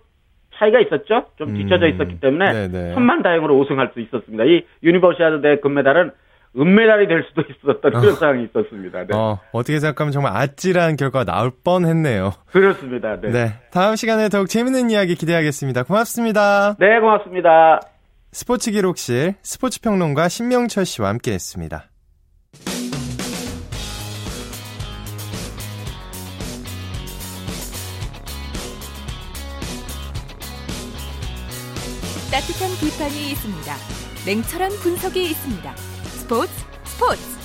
Speaker 5: 차이가 있었죠. 좀 음. 뒤쳐져 있었기 때문에 네네. 천만 다행으로 우승할 수 있었습니다. 이 유니버시아드 대회 금메달은 은메달이 될 수도 있었던 그런 어. 상황이 있었습니다. 네.
Speaker 1: 어, 어떻게 생각하면 정말 아찔한 결과가 나올 뻔했네요.
Speaker 5: 그렇습니다. 네. 네.
Speaker 1: 다음 시간에 더욱 재밌는 이야기 기대하겠습니다. 고맙습니다.
Speaker 5: 네, 고맙습니다.
Speaker 1: 스포츠 기록실 스포츠 평론가 신명철 씨와 함께했습니다.
Speaker 6: 따뜻한 비판이 있습니다. 냉철한 분석이 있습니다. 스포츠 스포츠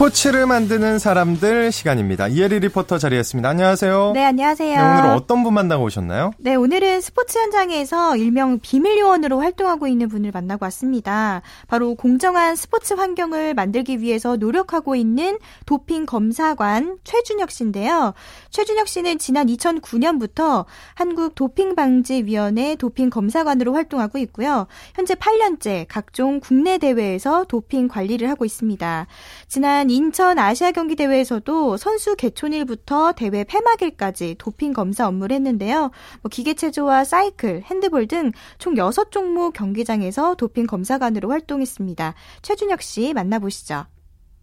Speaker 1: 스포츠를 만드는 사람들 시간입니다. 이혜리 리포터 자리했습니다. 안녕하세요.
Speaker 7: 네, 안녕하세요.
Speaker 1: 네, 오늘 어떤 분 만나고 오셨나요?
Speaker 7: 네, 오늘은 스포츠 현장에서 일명 비밀 요원으로 활동하고 있는 분을 만나고 왔습니다. 바로 공정한 스포츠 환경을 만들기 위해서 노력하고 있는 도핑 검사관 최준혁 씨인데요. 최준혁 씨는 지난 2009년부터 한국 도핑 방지 위원회 도핑 검사관으로 활동하고 있고요. 현재 8년째 각종 국내 대회에서 도핑 관리를 하고 있습니다. 지난 인천 아시아 경기 대회에서도 선수 개촌일부터 대회 폐막일까지 도핑 검사 업무를 했는데요. 뭐 기계체조와 사이클, 핸드볼 등 총 6종목 경기장에서 도핑 검사관으로 활동했습니다. 최준혁 씨 만나보시죠.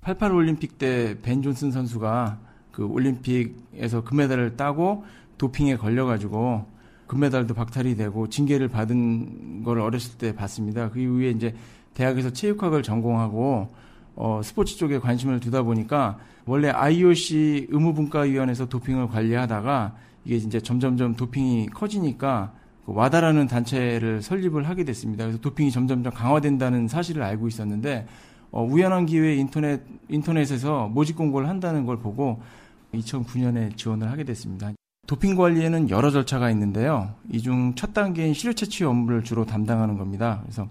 Speaker 8: 88 올림픽 때 벤 존슨 선수가 그 올림픽에서 금메달을 따고 도핑에 걸려가지고 금메달도 박탈이 되고 징계를 받은 걸 어렸을 때 봤습니다. 그 이후에 이제 대학에서 체육학을 전공하고 어, 스포츠 쪽에 관심을 두다 보니까 원래 IOC 의무분과위원회에서 도핑을 관리하다가 이게 이제 점점점 도핑이 커지니까 그 와다라는 단체를 설립을 하게 됐습니다. 그래서 도핑이 점점점 강화된다는 사실을 알고 있었는데 어, 우연한 기회에 인터넷 인터넷에서 모집 공고를 한다는 걸 보고 2009년에 지원을 하게 됐습니다. 도핑 관리에는 여러 절차가 있는데요. 이 중 첫 단계인 시료 채취 업무를 주로 담당하는 겁니다. 그래서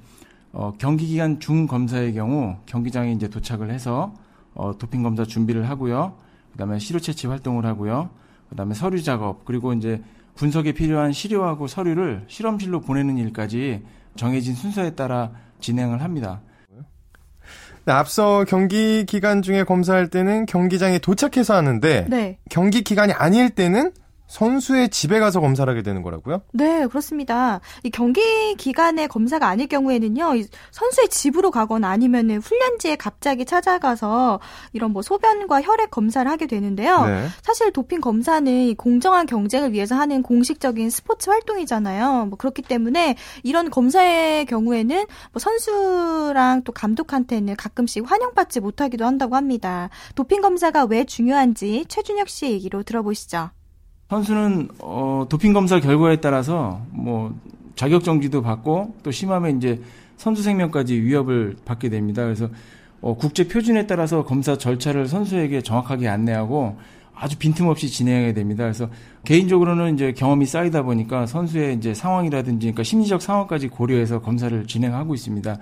Speaker 8: 어, 경기 기간 중 검사의 경우 경기장에 이제 도착을 해서 어, 도핑 검사 준비를 하고요. 그다음에 시료 채취 활동을 하고요. 그다음에 서류 작업 그리고 이제 분석에 필요한 시료하고 서류를 실험실로 보내는 일까지 정해진 순서에 따라 진행을 합니다.
Speaker 1: 네, 앞서 경기 기간 중에 검사할 때는 경기장에 도착해서 하는데 네. 경기 기간이 아닐 때는 선수의 집에 가서 검사를 하게 되는 거라고요?
Speaker 7: 네, 그렇습니다. 이 경기 기간에 검사가 아닐 경우에는요, 선수의 집으로 가거나 아니면 훈련지에 갑자기 찾아가서 이런 뭐 소변과 혈액 검사를 하게 되는데요. 네. 사실 도핑 검사는 공정한 경쟁을 위해서 하는 공식적인 스포츠 활동이잖아요. 뭐 그렇기 때문에 이런 검사의 경우에는 뭐 선수랑 또 감독한테는 가끔씩 환영받지 못하기도 한다고 합니다. 도핑 검사가 왜 중요한지 최준혁 씨의 얘기로 들어보시죠.
Speaker 8: 선수는 어, 도핑 검사 결과에 따라서 뭐 자격 정지도 받고 또 심하면 이제 선수 생명까지 위협을 받게 됩니다. 그래서 어, 국제 표준에 따라서 검사 절차를 선수에게 정확하게 안내하고 아주 빈틈없이 진행해야 됩니다. 그래서 개인적으로는 이제 경험이 쌓이다 보니까 선수의 이제 상황이라든지 그러니까 심리적 상황까지 고려해서 검사를 진행하고 있습니다.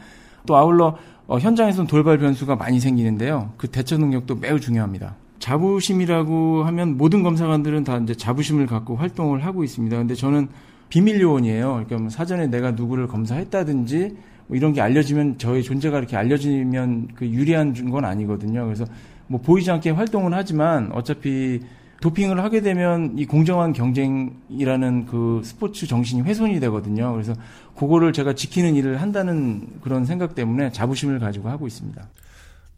Speaker 8: 또 아울러 어, 현장에서는 돌발 변수가 많이 생기는데요. 그 대처 능력도 매우 중요합니다. 자부심이라고 하면 모든 검사관들은 다 이제 자부심을 갖고 활동을 하고 있습니다. 근데 저는 비밀 요원이에요. 그러니까 뭐 사전에 내가 누구를 검사했다든지 뭐 이런 게 알려지면 저의 존재가 이렇게 알려지면 그 유리한 건 아니거든요. 그래서 뭐 보이지 않게 활동은 하지만 어차피 도핑을 하게 되면 이 공정한 경쟁이라는 그 스포츠 정신이 훼손이 되거든요. 그래서 그거를 제가 지키는 일을 한다는 그런 생각 때문에 자부심을 가지고 하고 있습니다.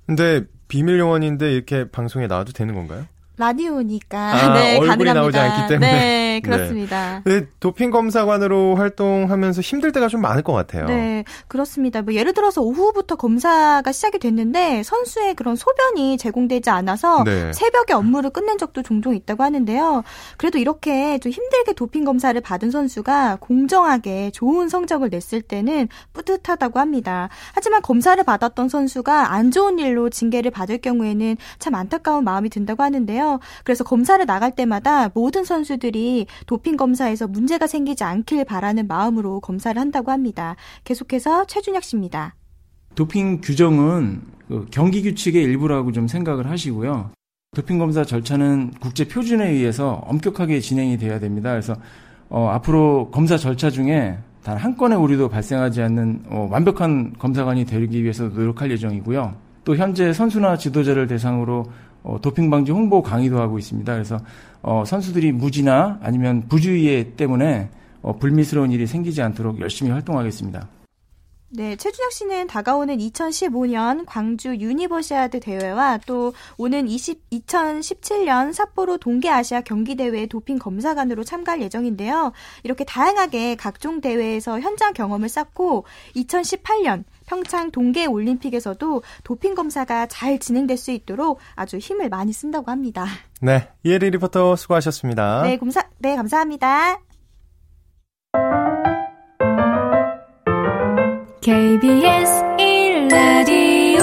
Speaker 1: 근데 비밀 요원인데 이렇게 방송에 나와도 되는 건가요?
Speaker 7: 라디오니까
Speaker 1: 아,
Speaker 7: 네,
Speaker 1: 얼굴이
Speaker 7: 가능합니다.
Speaker 1: 나오지 않기 때문에
Speaker 7: 네, 그렇습니다.
Speaker 1: 네. 도핑 검사관으로 활동하면서 힘들 때가 좀 많을 것 같아요.
Speaker 7: 네, 그렇습니다. 뭐 예를 들어서 오후부터 검사가 시작이 됐는데 선수의 그런 소변이 제공되지 않아서 네. 새벽에 업무를 끝낸 적도 종종 있다고 하는데요. 그래도 이렇게 좀 힘들게 도핑 검사를 받은 선수가 공정하게 좋은 성적을 냈을 때는 뿌듯하다고 합니다. 하지만 검사를 받았던 선수가 안 좋은 일로 징계를 받을 경우에는 참 안타까운 마음이 든다고 하는데요. 있는데요. 그래서 검사를 나갈 때마다 모든 선수들이 도핑 검사에서 문제가 생기지 않길 바라는 마음으로 검사를 한다고 합니다. 계속해서 최준혁 씨입니다.
Speaker 8: 도핑 규정은 그 경기 규칙의 일부라고 좀 생각을 하시고요. 도핑 검사 절차는 국제 표준에 의해서 엄격하게 진행이 돼야 됩니다. 그래서 어, 앞으로 검사 절차 중에 단 한 건의 오류도 발생하지 않는 어, 완벽한 검사관이 되기 위해서 노력할 예정이고요. 또 현재 선수나 지도자를 대상으로 어, 도핑 방지 홍보 강의도 하고 있습니다. 그래서 어, 선수들이 무지나 아니면 부주의 때문에 어, 불미스러운 일이 생기지 않도록 열심히 활동하겠습니다.
Speaker 7: 네, 최준혁 씨는 다가오는 2015년 광주 유니버시아드 대회와 또 오는 20, 2017년 삿포로 동계아시아 경기대회 도핑 검사관으로 참가할 예정인데요. 이렇게 다양하게 각종 대회에서 현장 경험을 쌓고 2018년 평창 동계 올림픽에서도 도핑 검사가 잘 진행될 수 있도록 아주 힘을 많이 쓴다고 합니다.
Speaker 1: 네, 이혜리 리포터 수고하셨습니다.
Speaker 7: 네, 검사, 네, 감사합니다.
Speaker 6: KBS 1라디오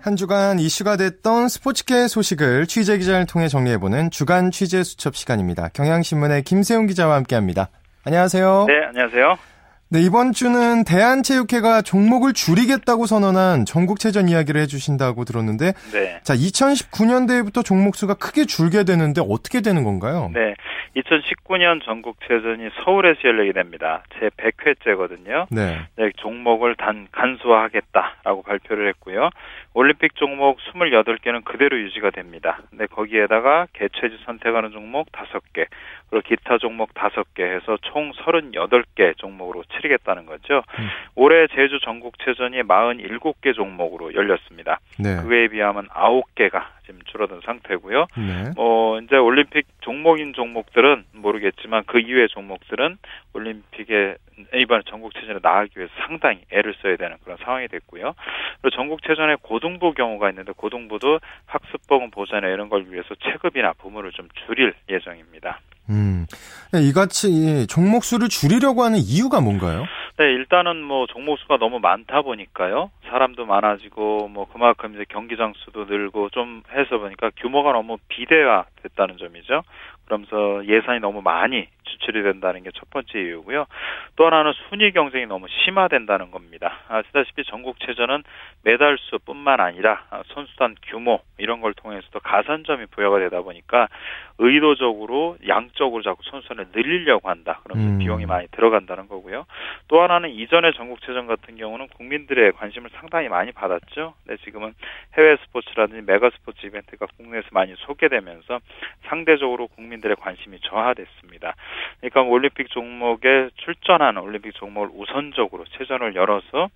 Speaker 1: 한 주간 이슈가 됐던 스포츠계 소식을 취재 기자를 통해 정리해보는 주간 취재 수첩 시간입니다. 경향신문의 김세훈 기자와 함께합니다. 안녕하세요.
Speaker 9: 네, 안녕하세요.
Speaker 1: 네, 이번 주는 대한체육회가 종목을 줄이겠다고 선언한 전국체전 이야기를 해주신다고 들었는데, 네. 자, 2019년대부터 종목 수가 크게 줄게 되는데 어떻게 되는 건가요?
Speaker 9: 네, 2019년 전국체전이 서울에서 열리게 됩니다. 제 100회째거든요. 네. 네, 종목을 단 간소화하겠다라고 발표를 했고요. 올림픽 종목 28개는 그대로 유지가 됩니다. 근데 거기에다가 개최지 선택하는 종목 5개, 그리고 기타 종목 5개 해서 총 38개 종목으로 치르겠다는 거죠. 음. 올해 제주 전국체전이 47개 종목으로 열렸습니다. 네. 그에 비하면 9개가 지금 줄어든 상태고요. 네. 뭐 이제 올림픽 종목인 종목들은 모르겠지만 그 이외의 종목들은 올림픽에 이번 전국체전에 나가기 위해서 상당히 애를 써야 되는 그런 상황이 됐고요. 그리고 전국체전에 고등 부 경우가 있는데 고등부도 학습보험 보전에 이런 걸 위해서 체급이나 부모를 좀 줄일 예정입니다.
Speaker 1: 음, 네, 이같이 종목 수를 줄이려고 하는 이유가 뭔가요?
Speaker 9: 네, 일단은 뭐 종목 수가 너무 많다 보니까요. 사람도 많아지고 뭐 그만큼 이제 경기장 수도 늘고 좀 해서 보니까 규모가 너무 비대화 됐다는 점이죠. 그러면서 예산이 너무 많이 지출이 된다는 게 첫 번째 이유고요. 또 하나는 순위 경쟁이 너무 심화된다는 겁니다. 아시다시피 전국체전은 메달 수뿐만 아니라 선수단 규모 이런 걸 통해서도 가산점이 부여가 되다 보니까 의도적으로 양적으로 자꾸 선수단을 늘리려고 한다. 그러면서 음. 비용이 많이 들어간다는 거고요. 또 하나는 이전의 전국체전 같은 경우는 국민들의 관심을 상당히 많이 받았죠. 근데 지금은 해외 스포츠라든지 메가 스포츠 이벤트가 국내에서 많이 소개되면서 상대적으로 국민들의 관심이 저하됐습니다. 그러니까 올림픽 종목에 출전하는 올림픽 종목을 우선적으로 체전을 열어서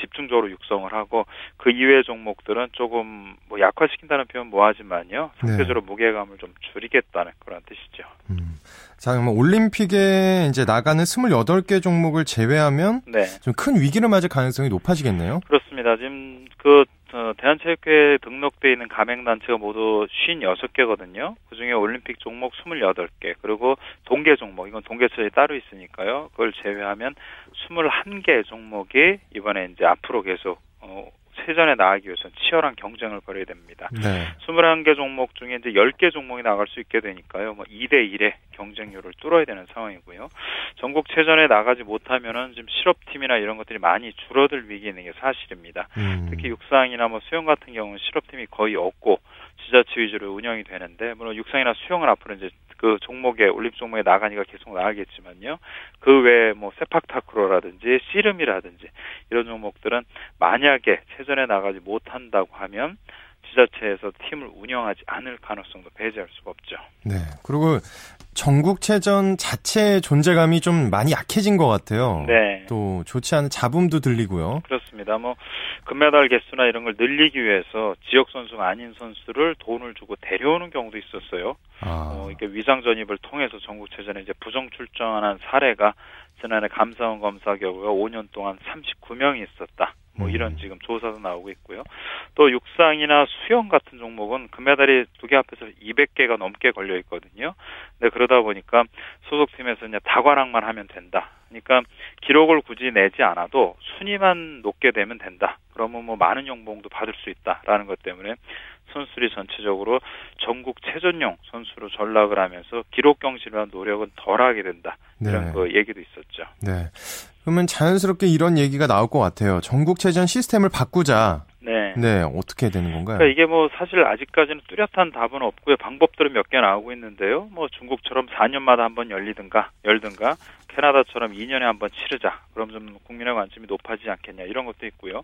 Speaker 9: 집중적으로 육성을 하고 그 이외의 종목들은 조금 뭐 약화시킨다는 표현 뭐하지만요 상대적으로 네. 무게감을 좀 줄이겠다는 그런 뜻이죠. 음.
Speaker 1: 자, 그러면 올림픽에 이제 나가는 28개 종목을 제외하면 네. 좀 큰 위기를 맞을 가능성이 높아지겠네요.
Speaker 9: 그렇습니다. 지금 그 어, 대한체육회에 등록돼 있는 가맹단체가 모두 56개거든요. 그중에 올림픽 종목 28개, 그리고 동계 종목, 이건 동계체전이 따로 있으니까요. 그걸 제외하면 21개 종목이 이번에 이제 앞으로 계속 어, 체전에 나가기 위해서는 치열한 경쟁을 벌여야 됩니다.
Speaker 1: 네.
Speaker 9: 21개 종목 중에 이제 10개 종목이 나갈 수 있게 되니까요. 뭐 2대 1의 경쟁률을 뚫어야 되는 상황이고요. 전국 체전에 나가지 못하면은 지금 실업팀이나 이런 것들이 많이 줄어들 위기에 있는 게 사실입니다. 음. 특히 육상이나 뭐 수영 같은 경우는 실업팀이 거의 없고 지자체 위주로 운영이 되는데 물론 육상이나 수영은 앞으로 이제 그 종목에 올림픽 종목에 나가니까 계속 나가겠지만요. 그 외에 뭐 세팍타크로라든지 씨름이라든지 이런 종목들은 만약에 체전에 나가지 못한다고 하면 지자체에서 팀을 운영하지 않을 가능성도 배제할 수가 없죠.
Speaker 1: 네. 그리고 전국체전 자체의 존재감이 좀 많이 약해진 것 같아요.
Speaker 9: 네.
Speaker 1: 또 좋지 않은 잡음도 들리고요.
Speaker 9: 그렇습니다. 뭐 금메달 개수나 이런 걸 늘리기 위해서 지역 선수가 아닌 선수를 돈을 주고 데려오는 경우도 있었어요. 아. 어, 이게 위장 전입을 통해서 전국체전에 이제 부정 출전한 사례가 지난해 감사원 검사 결과가 5년 동안 39명이 있었다. 뭐 음. 이런 지금 조사도 나오고 있고요. 또 육상이나 수영 같은 종목은 금메달이 두 개 앞에서 200개가 넘게 걸려 있거든요. 근데 그러다 보니까 소속팀에서 그냥 다관왕만 하면 된다. 그러니까 기록을 굳이 내지 않아도 순위만 높게 되면 된다. 그러면 뭐 많은 연봉도 받을 수 있다라는 것 때문에 선수들이 전체적으로 전국 체전용 선수로 전락을 하면서 기록 경신을 노력은 덜하게 된다. 이런 네. 그 얘기도 있었죠.
Speaker 1: 네. 그러면 자연스럽게 이런 얘기가 나올 것 같아요. 전국 체전 시스템을 바꾸자.
Speaker 9: 네.
Speaker 1: 네, 어떻게 되는 건가요?
Speaker 9: 그러니까 이게 뭐 사실 아직까지는 뚜렷한 답은 없고요. 방법들은 몇 개 나오고 있는데요. 뭐 중국처럼 4년마다 한 번 열리든가 열든가 캐나다처럼 2년에 한 번 치르자. 그럼 좀 국민의 관심이 높아지지 않겠냐 이런 것도 있고요.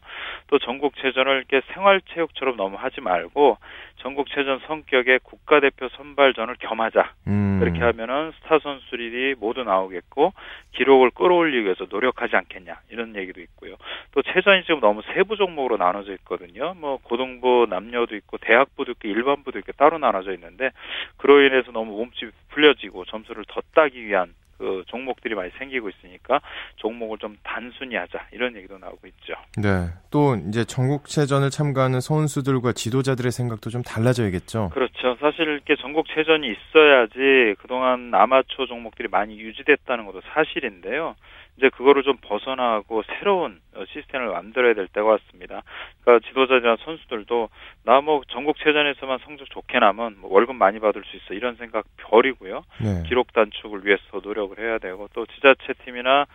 Speaker 9: 또 전국 체전을 이렇게 생활체육처럼 너무 하지 말고 전국체전 성격의 국가대표 선발전을 겸하자. 음. 그렇게 하면은 스타 선수들이 모두 나오겠고 기록을 끌어올리기 위해서 노력하지 않겠냐 이런 얘기도 있고요. 또 체전이 지금 너무 세부 종목으로 나눠져 있거든요. 뭐 고등부 남녀도 있고 대학부도 있고 일반부도 있고 따로 나눠져 있는데 그로 인해서 너무 몸집이 풀려지고 점수를 더 따기 위한 그 종목들이 많이 생기고 있으니까 종목을 좀 단순히 하자 이런 얘기도 나오고 있죠.
Speaker 1: 네. 또 이제 전국체전을 참가하는 선수들과 지도자들의 생각도 좀 달라져야겠죠.
Speaker 9: 그렇죠. 사실 이렇게 전국체전이 있어야지 그동안 아마추어 종목들이 많이 유지됐다는 것도 사실인데요. 이제 그거를 좀 벗어나고 새로운 어, 시스템을 만들어야 될 때가 왔습니다. 그러니까 지도자들이나 선수들도 나 뭐 전국체전에서만 성적 좋게 나면 뭐 월급 많이 받을 수 있어 이런 생각 버리고요. 네. 기록 단축을 위해서 노력을 해야 되고 또 지자체 팀이나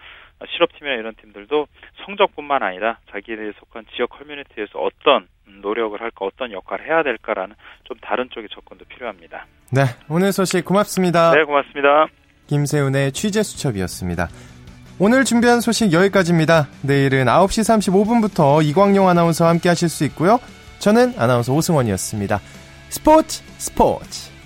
Speaker 9: 실업팀이나 이런 팀들도 성적뿐만 아니라 자기들이 속한 지역 커뮤니티에서 어떤 노력을 할까 어떤 역할을 해야 될까라는 좀 다른 쪽의 접근도 필요합니다.
Speaker 1: 네, 오늘 소식 고맙습니다.
Speaker 9: 네, 고맙습니다.
Speaker 1: 김세훈의 취재 수첩이었습니다. 오늘 준비한 소식 여기까지입니다. 내일은 9시 35분부터 이광용 아나운서와 함께 하실 수 있고요. 저는 아나운서 오승원이었습니다. 스포츠 스포츠